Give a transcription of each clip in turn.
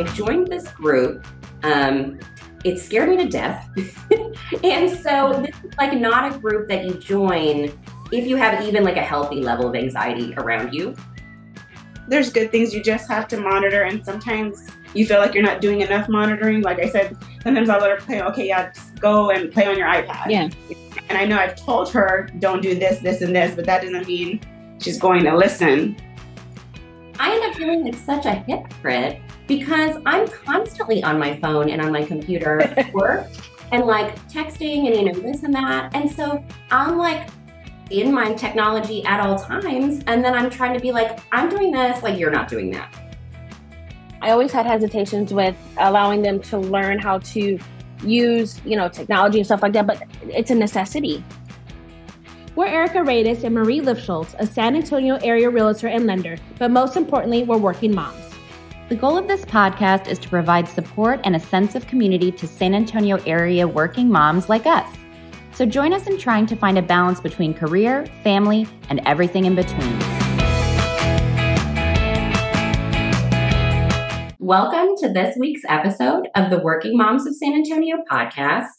I joined this group. Um, it scared me to death. and so this is like not a group that you join if you have even like a healthy level of anxiety around you. There's good things you just have to monitor, and sometimes you feel like you're not doing enough monitoring. Like I said, sometimes I'll let her play, okay, yeah, go and play on your iPad. Yeah. And I know I've told her, don't do this, this, and this, but that doesn't mean she's going to listen. I end up feeling like such a hypocrite because I'm constantly on my phone and on my computer at work and like texting and you know this and that. And so I'm like in my technology at all times. And then I'm trying to be like, I'm doing this, like you're not doing that. I always had hesitations with allowing them to learn how to use, you know, technology and stuff like that, but it's a necessity. We're Erika Reyes and Marie Lifschultz, a San Antonio area realtor and lender, but most importantly, we're working moms. The goal of this podcast is to provide support and a sense of community to San Antonio area working moms like us. So join us in trying to find a balance between career, family, and everything in between. Welcome to this week's episode of the Working Moms of San Antonio podcast.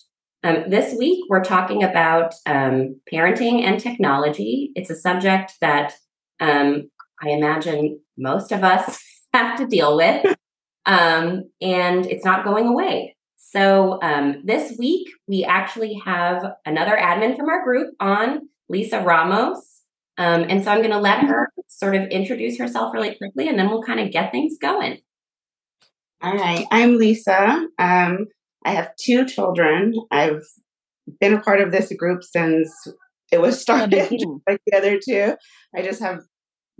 Um, this week, we're talking about um, parenting and technology. It's a subject that um, I imagine most of us have to deal with, um, and it's not going away. So, um, this week, we actually have another admin from our group on, Lisa Ramos. Um, and so I'm going to let her sort of introduce herself really quickly, and then we'll kind of get things going. All right. I'm Lisa. Um, I have two children. I've been a part of this group since it was started, like the other two. I just have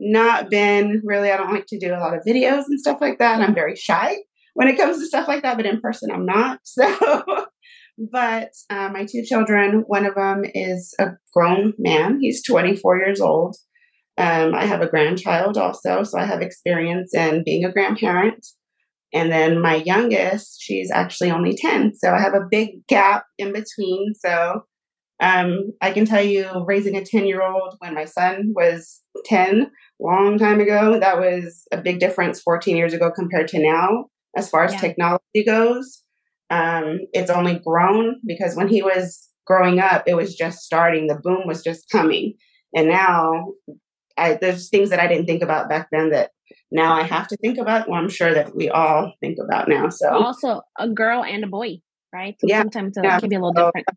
not been really, I don't like to do a lot of videos and stuff like that. I'm very shy when it comes to stuff like that, but in person, I'm not. So, but uh, my two children, one of them is a grown man, he's 24 years old. Um, I have a grandchild also, so I have experience in being a grandparent. And then my youngest, she's actually only 10. So I have a big gap in between. So um, I can tell you, raising a 10 year old when my son was 10, long time ago, that was a big difference 14 years ago compared to now. As far as yeah. technology goes, um, it's only grown because when he was growing up, it was just starting. The boom was just coming. And now I, there's things that I didn't think about back then that now I have to think about. Well, I'm sure that we all think about now. So also a girl and a boy, right? So yeah, sometimes it yeah. can be a little so, different.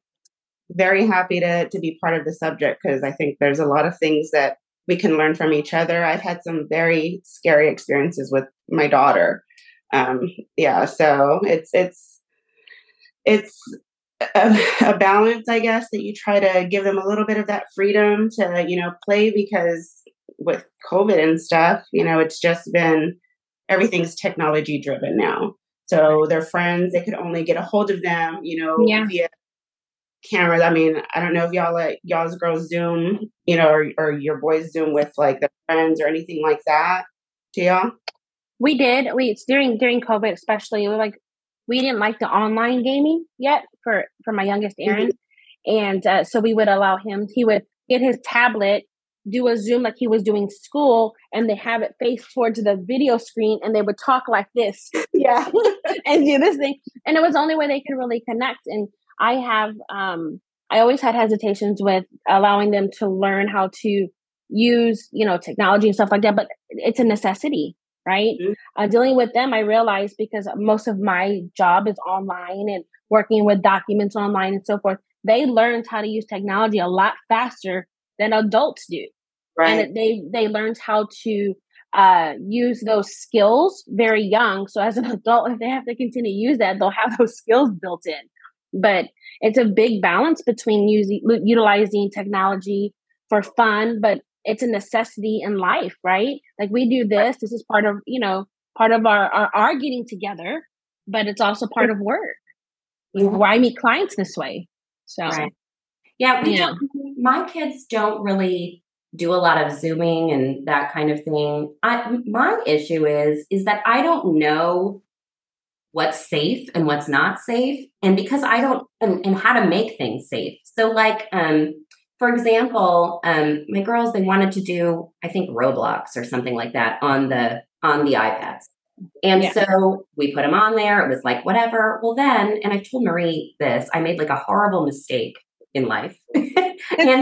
Very happy to to be part of the subject because I think there's a lot of things that we can learn from each other. I've had some very scary experiences with my daughter. Um, yeah, so it's it's it's a, a, balance, I guess, that you try to give them a little bit of that freedom to, you know, play because with COVID and stuff, you know, it's just been everything's technology driven now. So their friends, they could only get a hold of them, you know, yeah. via cameras. I mean, I don't know if y'all let y'all's girls Zoom, you know, or, or your boys Zoom with like their friends or anything like that. Do y'all? We did. We it's during during COVID, especially. We like we didn't like the online gaming yet for for my youngest Aaron, mm-hmm. and uh, so we would allow him. He would get his tablet do a Zoom like he was doing school and they have it face towards the video screen and they would talk like this. Yeah. and do this thing. And it was the only way they could really connect. And I have, um, I always had hesitations with allowing them to learn how to use, you know, technology and stuff like that, but it's a necessity, right? Mm-hmm. Uh, dealing with them, I realized because most of my job is online and working with documents online and so forth, they learned how to use technology a lot faster than adults do. Right. And they they learned how to uh, use those skills very young. So as an adult, if they have to continue to use that, they'll have those skills built in. But it's a big balance between using utilizing technology for fun, but it's a necessity in life, right? Like we do this. This is part of you know part of our our, our getting together, but it's also part of work. Why meet clients this way? So. Right. Yeah, we yeah. my kids don't really do a lot of zooming and that kind of thing. I, my issue is is that I don't know what's safe and what's not safe, and because I don't and, and how to make things safe. So, like, um, for example, um, my girls they wanted to do I think Roblox or something like that on the on the iPads. And yeah. so we put them on there. It was like, whatever. Well, then, and I told Marie this, I made like a horrible mistake in life. and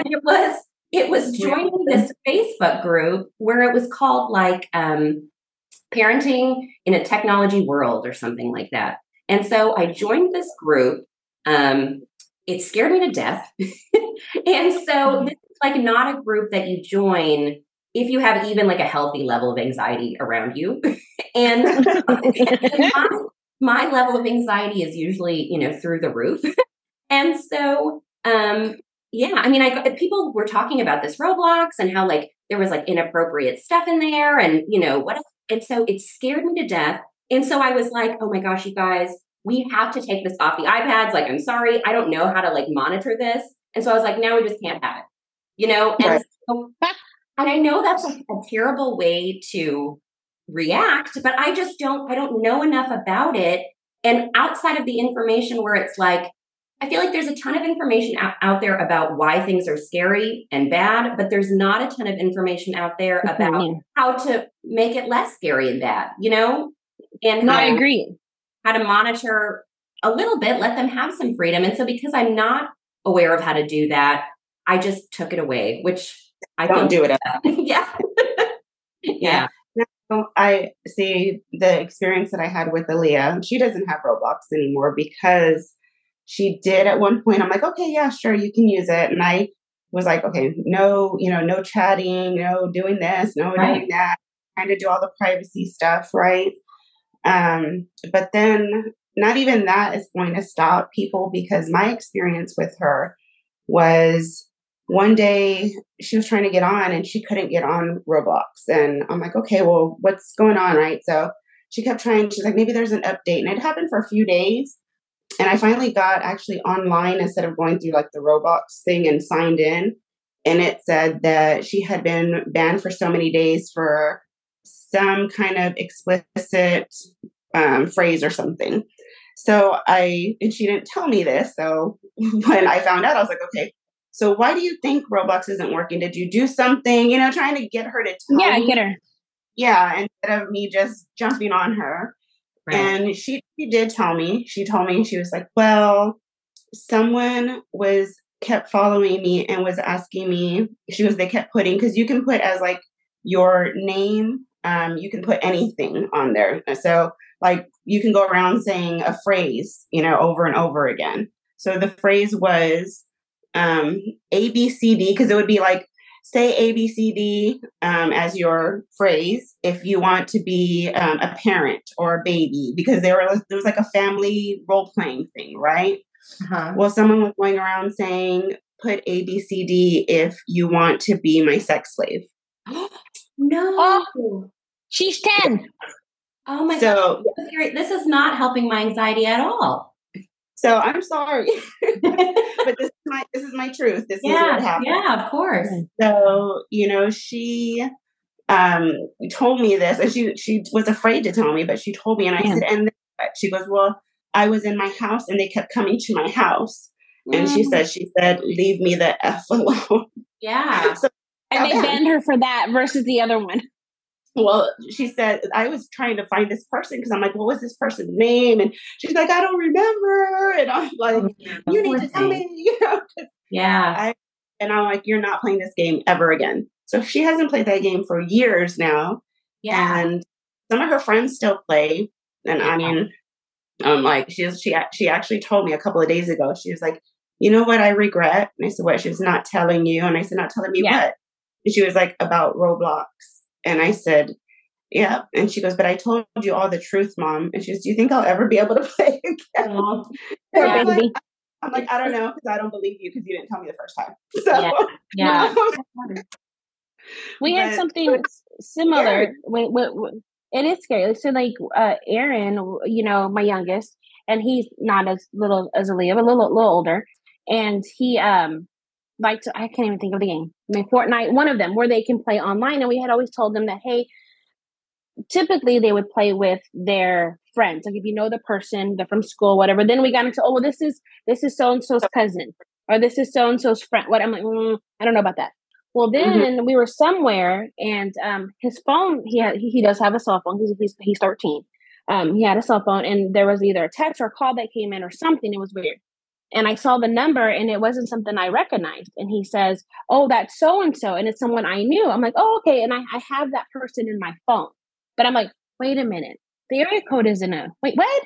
it was, it was joining this Facebook group where it was called like um, parenting in a technology world or something like that. And so I joined this group. Um, it scared me to death. and so mm-hmm. this is like not a group that you join if you have even like a healthy level of anxiety around you. and, my, my level of anxiety is usually, you know, through the roof. and so, um, yeah, I mean, I people were talking about this Roblox and how like there was like inappropriate stuff in there, and you know what, and so it scared me to death. And so I was like, oh my gosh, you guys, we have to take this off the iPads. Like, I'm sorry, I don't know how to like monitor this. And so I was like, now we just can't have it, you know. And right. so and I know that's a, a terrible way to react, but I just don't, I don't know enough about it. And outside of the information where it's like, I feel like there's a ton of information out, out there about why things are scary and bad, but there's not a ton of information out there about mm-hmm. how to make it less scary and bad, you know? And no, I agree. How to monitor a little bit, let them have some freedom. And so because I'm not aware of how to do that, I just took it away, which I don't do it. yeah. yeah. Now, I see the experience that I had with Aaliyah. She doesn't have Roblox anymore because she did at one point. I'm like, okay, yeah, sure, you can use it. And I was like, okay, no, you know, no chatting, no doing this, no right. doing that, trying to do all the privacy stuff, right? Um, but then not even that is going to stop people because my experience with her was one day she was trying to get on and she couldn't get on Roblox. And I'm like, okay, well, what's going on? Right. So she kept trying. She's like, maybe there's an update. And it happened for a few days. And I finally got actually online instead of going through like the Roblox thing and signed in. And it said that she had been banned for so many days for some kind of explicit um, phrase or something. So I, and she didn't tell me this. So when I found out, I was like, okay, so why do you think Roblox isn't working? Did you do something, you know, trying to get her to tell Yeah, me? get her. Yeah, instead of me just jumping on her. Right. And she, she did tell me, she told me, she was like, well, someone was kept following me and was asking me, she was, they kept putting, because you can put as like your name, um, you can put anything on there. So like you can go around saying a phrase, you know, over and over again. So the phrase was, um, ABCD, because it would be like, say ABCD um, as your phrase if you want to be um, a parent or a baby, because there, were, there was like a family role playing thing, right? Uh-huh. Well, someone was going around saying, put ABCD if you want to be my sex slave. no. Oh, she's 10. Oh my so, God. This is not helping my anxiety at all. So I'm sorry, but this is my this is my truth. This yeah, is what happened. Yeah, of course. So you know, she um told me this, and she she was afraid to tell me, but she told me, and I yeah. said, and she goes, well, I was in my house, and they kept coming to my house, mm. and she mm. said, she said, leave me the f alone. Yeah. so, and they banned her for that versus the other one well, she said, I was trying to find this person because I'm like, what was this person's name? And she's like, I don't remember. And I'm like, oh, you need to tell me, you know? Yeah. I, and I'm like, you're not playing this game ever again. So she hasn't played that game for years now. Yeah. And some of her friends still play. And yeah. I mean, I'm like she's she she actually told me a couple of days ago. She was like, you know what I regret? And I said, what? She was not telling you. And I said, not telling me yeah. what? And she was like, about Roblox. And I said, yeah. And she goes, but I told you all the truth, mom. And she goes, do you think I'll ever be able to play again? Oh, I'm, like, I'm, like, I don't know because I don't believe you because you didn't tell me the first time. So, yeah. yeah. we had something similar. When, when, when, it is scary. So, like, uh, Aaron, you know, my youngest, and he's not as little as Aaliyah, but a little, little older. And he, um, like to, I can't even think of the game. I mean, Fortnite, one of them where they can play online. And we had always told them that, hey, typically they would play with their friends. Like if you know the person, they're from school, whatever. Then we got into, oh, well, this is this is so and so's cousin, or this is so and so's friend. What I'm like, mm, I don't know about that. Well, mm-hmm. then mm-hmm. we were somewhere, and um, his phone. He had, he does have a cell phone. He's he's, he's thirteen. Um, he had a cell phone, and there was either a text or a call that came in or something. It was weird. And I saw the number, and it wasn't something I recognized. And he says, "Oh, that's so and so," and it's someone I knew. I'm like, "Oh, okay." And I, I have that person in my phone, but I'm like, "Wait a minute, the area code isn't a wait. What?"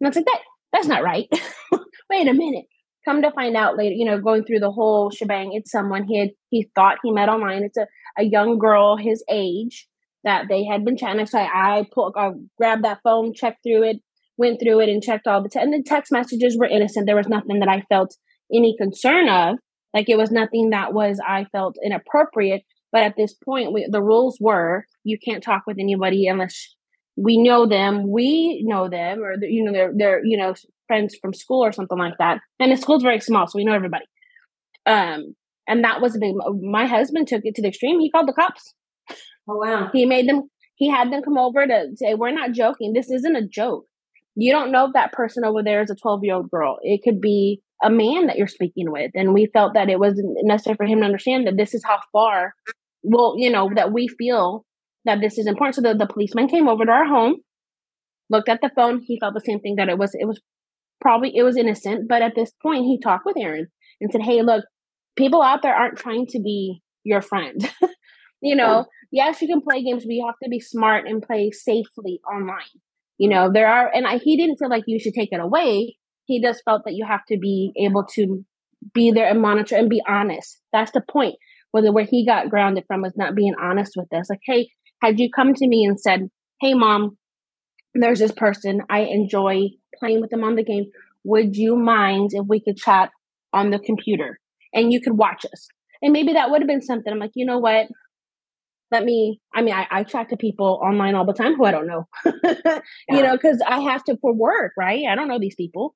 And I was like, "That that's not right. wait a minute." come to find out later, you know, going through the whole shebang, it's someone he had he thought he met online. It's a, a young girl his age that they had been chatting. So I, I pulled, I grabbed that phone, checked through it, went through it, and checked all the te- and the text messages were innocent. There was nothing that I felt any concern of. Like it was nothing that was I felt inappropriate. But at this point, we, the rules were you can't talk with anybody unless we know them, we know them, or you know they're they're you know friends from school or something like that. And the school's very small, so we know everybody. Um, and that was a big. My husband took it to the extreme. He called the cops. Oh wow! He made them. He had them come over to say, "We're not joking. This isn't a joke. You don't know if that person over there is a twelve-year-old girl. It could be a man that you're speaking with." And we felt that it wasn't necessary for him to understand that this is how far. Well, you know that we feel that this is important. So the, the policeman came over to our home, looked at the phone. He felt the same thing that it was it was probably it was innocent, but at this point he talked with Aaron and said, "Hey, look, people out there aren't trying to be your friend. you know, yes, you can play games, but you have to be smart and play safely online. You know, there are, and I, he didn't feel like you should take it away. He just felt that you have to be able to be there and monitor and be honest. That's the point. Whether where he got grounded from was not being honest with us. Like, hey, had you come to me and said, "Hey, mom, there's this person I enjoy playing with them on the game. Would you mind if we could chat on the computer and you could watch us? And maybe that would have been something. I'm like, you know what? Let me, I mean, I, I chat to people online all the time who I don't know, yeah. you know, because I have to for work, right? I don't know these people.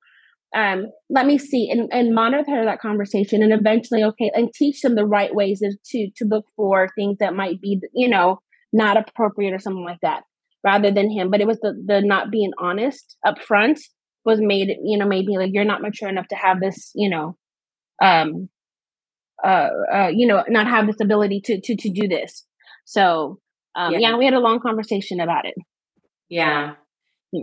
Um, let me see and, and monitor that conversation and eventually, okay, and teach them the right ways to, to look for things that might be, you know, not appropriate or something like that rather than him. But it was the the not being honest up front was made you know maybe like you're not mature enough to have this you know um uh, uh you know not have this ability to to to do this so um yeah, yeah we had a long conversation about it yeah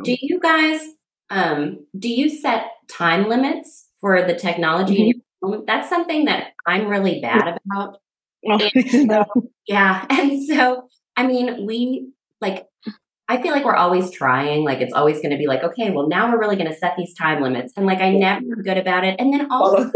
do you guys um do you set time limits for the technology mm-hmm. that's something that i'm really bad about oh, and so, yeah and so i mean we like I feel like we're always trying. Like it's always going to be like, okay, well now we're really going to set these time limits, and like I never good about it. And then also,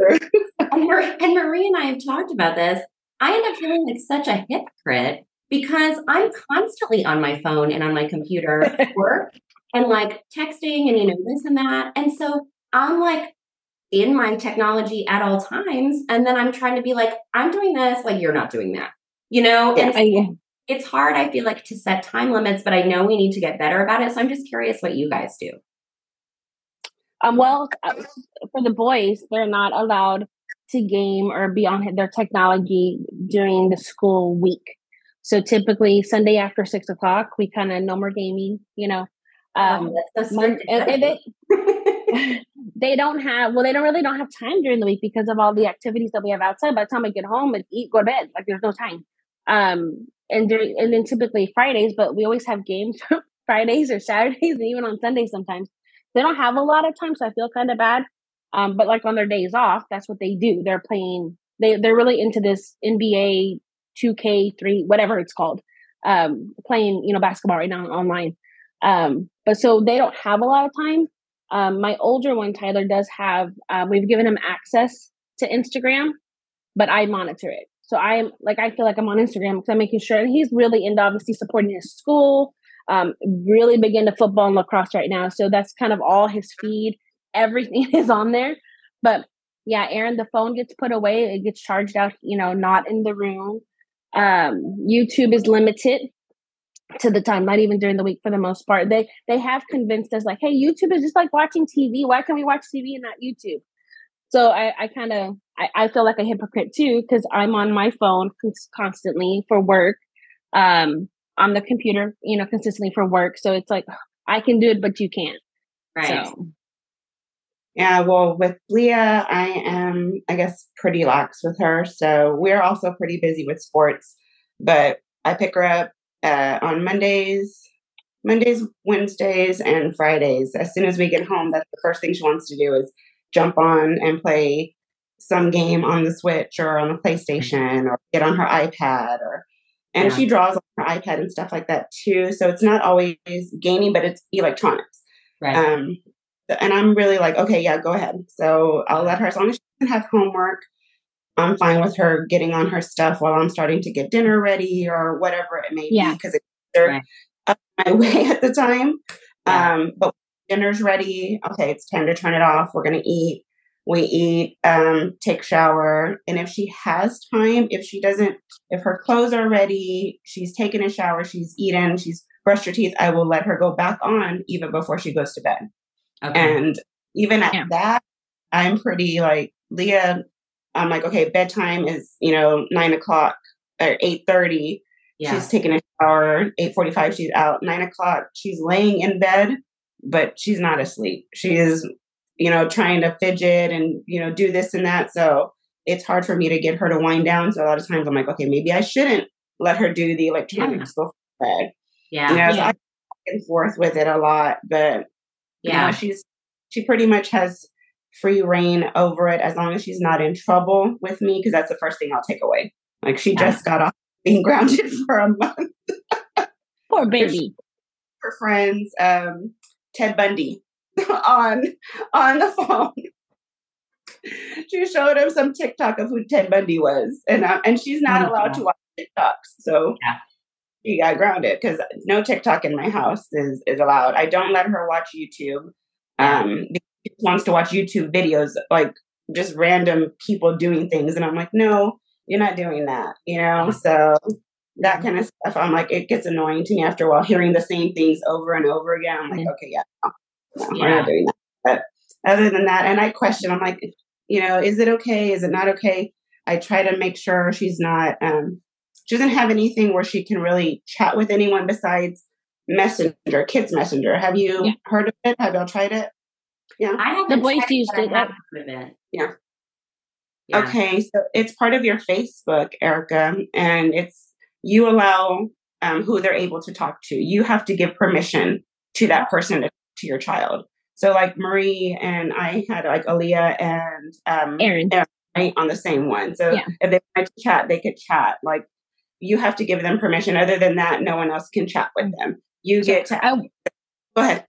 and, Mar- and Marie and I have talked about this. I end up feeling like such a hypocrite because I'm constantly on my phone and on my computer at work and like texting and you know this and that, and so I'm like in my technology at all times, and then I'm trying to be like, I'm doing this, like you're not doing that, you know. Yeah, and I, it's hard, I feel like, to set time limits, but I know we need to get better about it. So I'm just curious what you guys do. Um, well, uh, for the boys, they're not allowed to game or be on their technology during the school week. So typically Sunday after six o'clock, we kind of no more gaming, you know. Um, oh, so and, and they, they don't have well, they don't really don't have time during the week because of all the activities that we have outside. By the time I get home and eat, go to bed, like there's no time. Um, and during and then typically Fridays, but we always have games Fridays or Saturdays and even on Sundays sometimes. They don't have a lot of time, so I feel kind of bad. Um, but like on their days off, that's what they do. They're playing. They they're really into this NBA 2K3, whatever it's called. Um, playing you know basketball right now online. Um, but so they don't have a lot of time. Um, my older one, Tyler, does have. Uh, we've given him access to Instagram, but I monitor it. So I'm like, I feel like I'm on Instagram because I'm making sure, and he's really into obviously supporting his school, um, really big into football and lacrosse right now. So that's kind of all his feed. Everything is on there. But yeah, Aaron, the phone gets put away. It gets charged out, you know, not in the room. Um, YouTube is limited to the time, not even during the week for the most part. They they have convinced us like, hey, YouTube is just like watching TV. Why can't we watch TV and not YouTube? So I, I kind of I, I, feel like a hypocrite too because I'm on my phone constantly for work, um, on the computer, you know, consistently for work. So it's like I can do it, but you can't. Right. So. Yeah, well, with Leah, I am, I guess, pretty lax with her. So we're also pretty busy with sports, but I pick her up uh, on Mondays, Mondays, Wednesdays, and Fridays. As soon as we get home, that's the first thing she wants to do is jump on and play some game on the Switch or on the PlayStation or get on her iPad or and yeah. she draws on her iPad and stuff like that too. So it's not always gaming, but it's electronics. Right. Um, and I'm really like, okay, yeah, go ahead. So I'll let her as long as she doesn't have homework. I'm fine with her getting on her stuff while I'm starting to get dinner ready or whatever it may yeah. be because it's right. up my way at the time. Yeah. Um, but dinner's ready. Okay, it's time to turn it off. We're gonna eat. We eat, um, take shower, and if she has time, if she doesn't, if her clothes are ready, she's taken a shower, she's eaten, she's brushed her teeth, I will let her go back on even before she goes to bed. Okay. And even at yeah. that, I'm pretty like Leah. I'm like, okay, bedtime is you know nine o'clock or eight thirty. Yeah. She's taking a shower. Eight forty five, she's out. Nine o'clock, she's laying in bed, but she's not asleep. She is, you know, trying to fidget and you know do this and that. So it's hard for me to get her to wind down. So a lot of times I'm like, okay, maybe I shouldn't let her do the electronics yeah. before bed. Yeah, you know, yeah. So I back and forth with it a lot, but yeah, she's she pretty much has free reign over it as long as she's not in trouble with me because that's the first thing I'll take away. Like she just got off being grounded for a month. Poor baby. Her friends, um, Ted Bundy, on on the phone. she showed him some TikTok of who Ted Bundy was, and uh, and she's not oh, allowed to watch TikToks. So yeah she got grounded because no TikTok in my house is is allowed. I don't let her watch YouTube. Um, she wants to watch YouTube videos like just random people doing things, and I'm like, no, you're not doing that. You know, so that kind of stuff. I'm like, it gets annoying to me after a while hearing the same things over and over again. I'm like, okay, yeah, no, no yeah. we're not doing that. But other than that, and I question, I'm like, you know, is it okay? Is it not okay? I try to make sure she's not um, she doesn't have anything where she can really chat with anyone besides Messenger, Kids Messenger. Have you yeah. heard of it? Have y'all tried it? Yeah, I have. The boys used it. Yeah. yeah. Okay, so it's part of your Facebook, Erika, and it's you allow um, who they're able to talk to. You have to give permission to that person to, to your child. So, like Marie and I had like Aaliyah and um, Aaron. Aaron right, on the same one. So yeah. if they wanted to chat, they could chat. Like you have to give them permission. Other than that, no one else can chat with them. You get to. I, go ahead.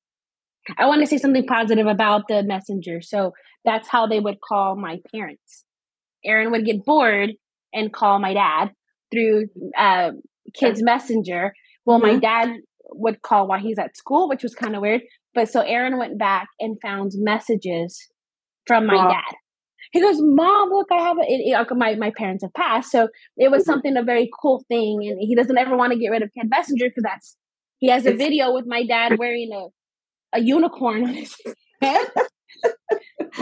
I want to say something positive about the messenger. So that's how they would call my parents. Aaron would get bored and call my dad through uh, kids messenger. Well, mm-hmm. my dad would call while he's at school, which was kind of weird. But so Aaron went back and found messages from my dad. He goes, Mom, look, I have a, it, it, my, my parents have passed. So it was mm-hmm. something, a very cool thing. And he doesn't ever want to get rid of Ken Messenger because that's, he has a it's, video with my dad wearing a, a unicorn on his head.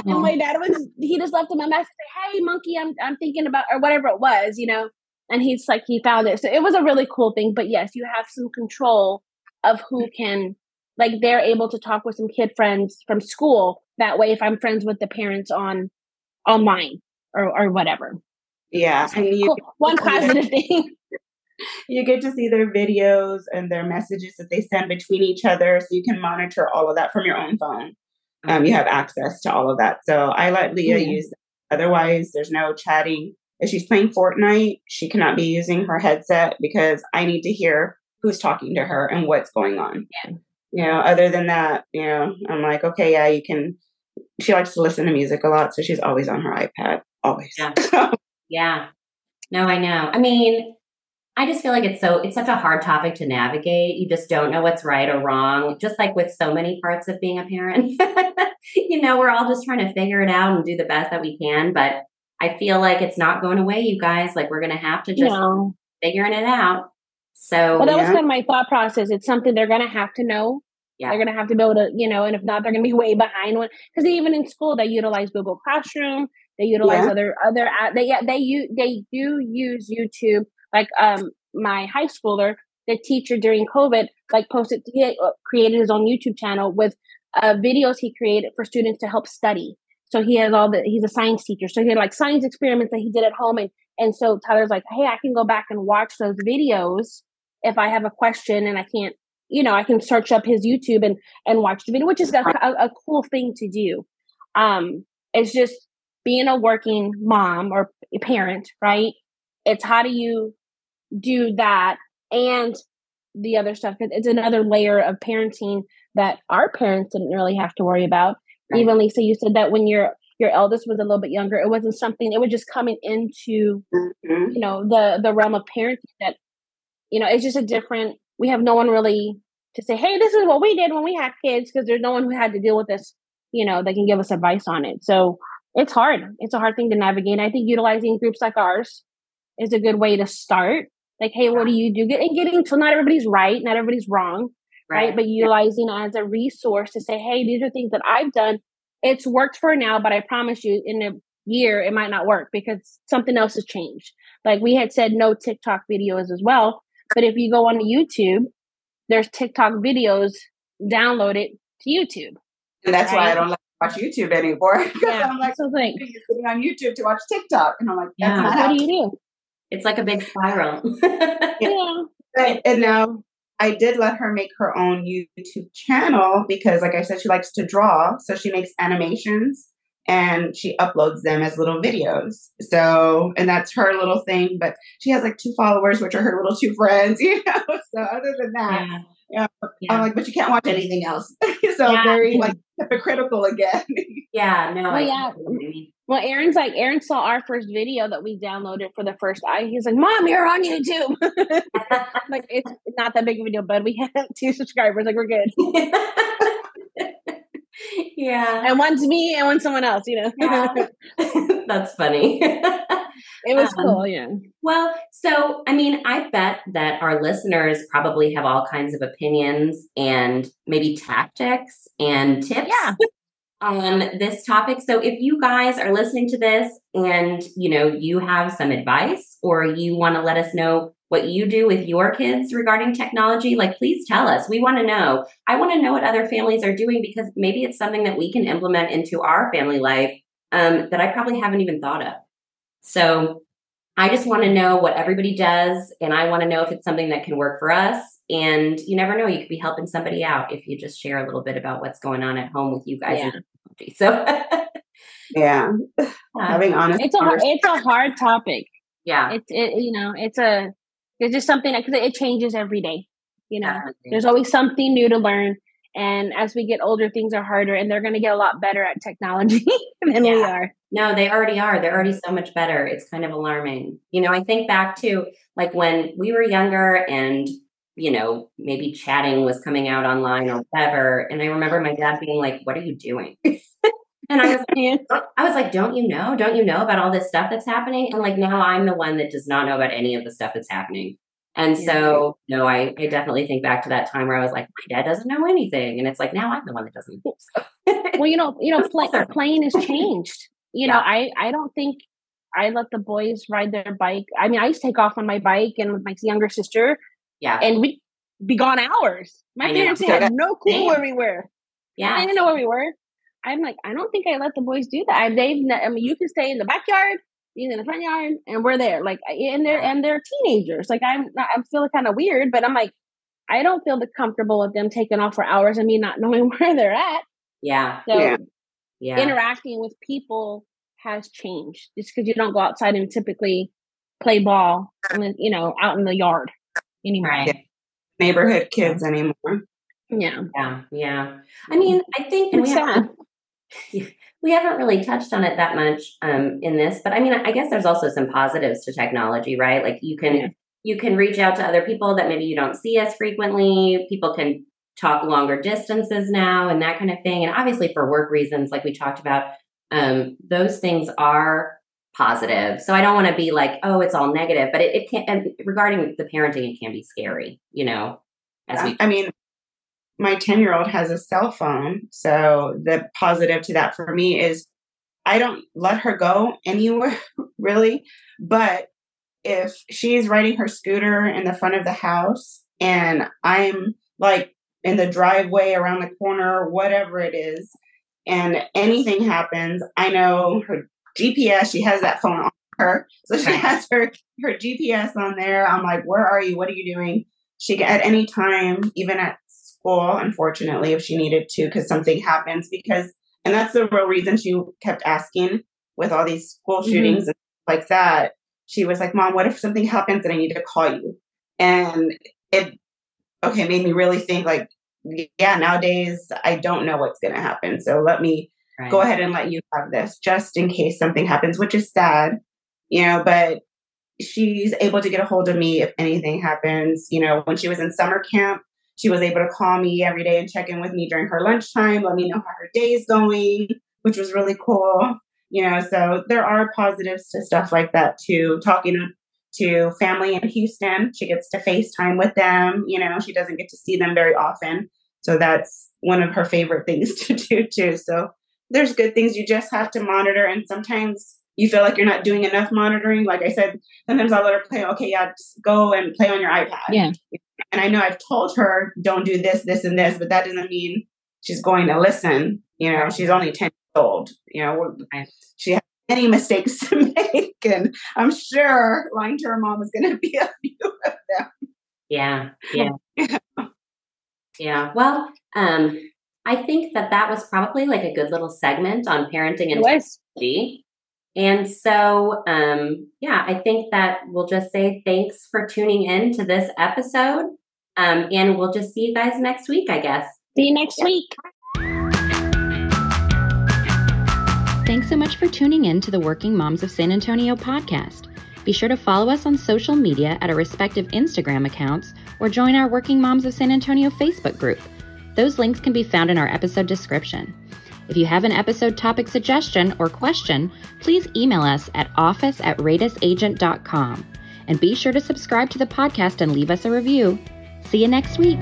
and my dad was, he just left him a message, Hey, monkey, I'm, I'm thinking about, or whatever it was, you know? And he's like, he found it. So it was a really cool thing. But yes, you have some control of who can, like, they're able to talk with some kid friends from school. That way, if I'm friends with the parents on online or, or whatever. Yeah. and you, cool. One positive thing. You get to see their videos and their messages that they send between each other. So you can monitor all of that from your own phone. Um, you have access to all of that. So I let Leah yeah. use that. Otherwise, there's no chatting. If she's playing Fortnite, she cannot be using her headset because I need to hear who's talking to her and what's going on. Yeah. You know, other than that, you know, I'm like, okay, yeah, you can she likes to listen to music a lot, so she's always on her iPad, always. Yeah. yeah. No, I know. I mean, I just feel like it's so it's such a hard topic to navigate. You just don't know what's right or wrong. Just like with so many parts of being a parent. you know, we're all just trying to figure it out and do the best that we can, but I feel like it's not going away, you guys. Like we're gonna have to just no. figuring it out. So Well that yeah. was kind of my thought process. It's something they're gonna have to know yeah. They're gonna have to be able to, you know, and if not, they're gonna be way behind one. Because even in school, they utilize Google Classroom. They utilize yeah. other other. They yeah they use they do use YouTube. Like um my high schooler, the teacher during COVID, like posted he uh, created his own YouTube channel with uh, videos he created for students to help study. So he has all the he's a science teacher. So he had like science experiments that he did at home and and so Tyler's like, "Hey, I can go back and watch those videos if I have a question and I can't, you know, I can search up his YouTube and and watch the video, which is a, a, a cool thing to do. Um it's just being a working mom or parent, right? It's how do you do that and the other stuff. It's another layer of parenting that our parents didn't really have to worry about. Right. Even Lisa, you said that when your your eldest was a little bit younger, it wasn't something. It was just coming into mm-hmm. you know the the realm of parenting that you know it's just a different. We have no one really to say, hey, this is what we did when we had kids because there's no one who had to deal with this. You know, that can give us advice on it. So it's hard. It's a hard thing to navigate. I think utilizing groups like ours is a good way to start. Like, hey, what do you do? And getting to not everybody's right, not everybody's wrong, right? right? But utilizing as a resource to say, hey, these are things that I've done. It's worked for now, but I promise you, in a year, it might not work because something else has changed. Like we had said, no TikTok videos as well. But if you go on YouTube, there's TikTok videos downloaded to YouTube. And that's right? why I don't like watch YouTube anymore because yeah, I'm like, so like sitting on YouTube to watch TikTok, and I'm like, yeah, what happening. do you do? It's like a big spiral. yeah. Right. And now I did let her make her own YouTube channel because, like I said, she likes to draw, so she makes animations and she uploads them as little videos. So, and that's her little thing. But she has like two followers, which are her little two friends, you know. So, other than that, yeah. Yeah. yeah. I'm like, but you can't watch anything else. so yeah. very like hypocritical again. yeah, no. Well, yeah. Well, Aaron's like, Aaron saw our first video that we downloaded for the first eye. He's like, Mom, you're on YouTube. like, it's not that big of a deal, but we have two subscribers. Like, we're good. Yeah. And one's me and one's someone else, you know. yeah. That's funny. it was um, cool, yeah. Well, so I mean, I bet that our listeners probably have all kinds of opinions and maybe tactics and tips yeah. on this topic. So if you guys are listening to this and you know you have some advice or you want to let us know what you do with your kids regarding technology, like please tell us. We want to know. I want to know what other families are doing because maybe it's something that we can implement into our family life um, that I probably haven't even thought of. So I just want to know what everybody does, and I want to know if it's something that can work for us. And you never know, you could be helping somebody out if you just share a little bit about what's going on at home with you guys. Yeah. So, yeah, having honest, it's a it's a hard topic. Yeah, it's it you know it's a it's just something because it changes every day. You know, there's always something new to learn. And as we get older, things are harder, and they're going to get a lot better at technology than yeah. we are. No, they already are. They're already so much better. It's kind of alarming. You know, I think back to like when we were younger and, you know, maybe chatting was coming out online or whatever. And I remember my dad being like, What are you doing? and I was like, I was like, Don't you know? Don't you know about all this stuff that's happening? And like now I'm the one that does not know about any of the stuff that's happening. And so, no, I, I definitely think back to that time where I was like, my dad doesn't know anything. And it's like, now I'm the one that doesn't. So. well, you know, you know, play, playing has changed. You yeah. know, I, I don't think I let the boys ride their bike. I mean, I used to take off on my bike and with my younger sister. Yeah. And we'd be gone hours. My parents had no clue where we were. Yeah. I didn't know where we were. I'm like, I don't think I let the boys do that. I, they've, I mean, you can stay in the backyard being in the front yard and we're there like and they're uh-huh. and they're teenagers like i'm i'm feeling kind of weird but i'm like i don't feel the comfortable with them taking off for hours and me not knowing where they're at. Yeah. So yeah. yeah. interacting with people has changed just because you don't go outside and typically play ball and you know out in the yard anymore. Right. neighborhood kids anymore. Yeah. Yeah yeah. I mm-hmm. mean i think we have, we haven't really touched on it that much um, in this, but I mean, I guess there's also some positives to technology, right? Like you can yeah. you can reach out to other people that maybe you don't see as frequently. People can talk longer distances now and that kind of thing. And obviously, for work reasons, like we talked about, um, those things are positive. So I don't want to be like, oh, it's all negative, but it, it can. And regarding the parenting, it can be scary, you know. As yeah. we, I mean, my 10 year old has a cell phone. So the positive to that for me is I don't let her go anywhere really. But if she's riding her scooter in the front of the house and I'm like in the driveway, around the corner, whatever it is, and anything happens, I know her GPS, she has that phone on her. So she has her her GPS on there. I'm like, where are you? What are you doing? She can at any time, even at school, unfortunately, if she needed to, because something happens. Because and that's the real reason she kept asking with all these school mm-hmm. shootings mm-hmm. and like that. She was like, Mom, what if something happens and I need to call you? And it okay, made me really think like, yeah, nowadays I don't know what's gonna happen. So let me right. go ahead and let you have this just in case something happens, which is sad, you know, but she's able to get a hold of me if anything happens. You know, when she was in summer camp, she was able to call me every day and check in with me during her lunchtime, let me know how her day is going, which was really cool. You know, so there are positives to stuff like that too. Talking to family in Houston, she gets to FaceTime with them. You know, she doesn't get to see them very often. So that's one of her favorite things to do too. So there's good things you just have to monitor. And sometimes you feel like you're not doing enough monitoring. Like I said, sometimes I'll let her play, okay, yeah, just go and play on your iPad. Yeah. And I know I've told her, don't do this, this, and this, but that doesn't mean she's going to listen. You know, she's only 10 years old. You know, she has many mistakes to make. And I'm sure lying to her mom is going to be a few of them. Yeah. Yeah. yeah. Well, um, I think that that was probably like a good little segment on parenting and technology. And so, um, yeah, I think that we'll just say thanks for tuning in to this episode. Um, and we'll just see you guys next week, I guess. See you next yeah. week. Thanks so much for tuning in to the Working Moms of San Antonio podcast. Be sure to follow us on social media at our respective Instagram accounts or join our Working Moms of San Antonio Facebook group. Those links can be found in our episode description. If you have an episode topic suggestion or question, please email us at office at radisagent.com. And be sure to subscribe to the podcast and leave us a review. See you next week.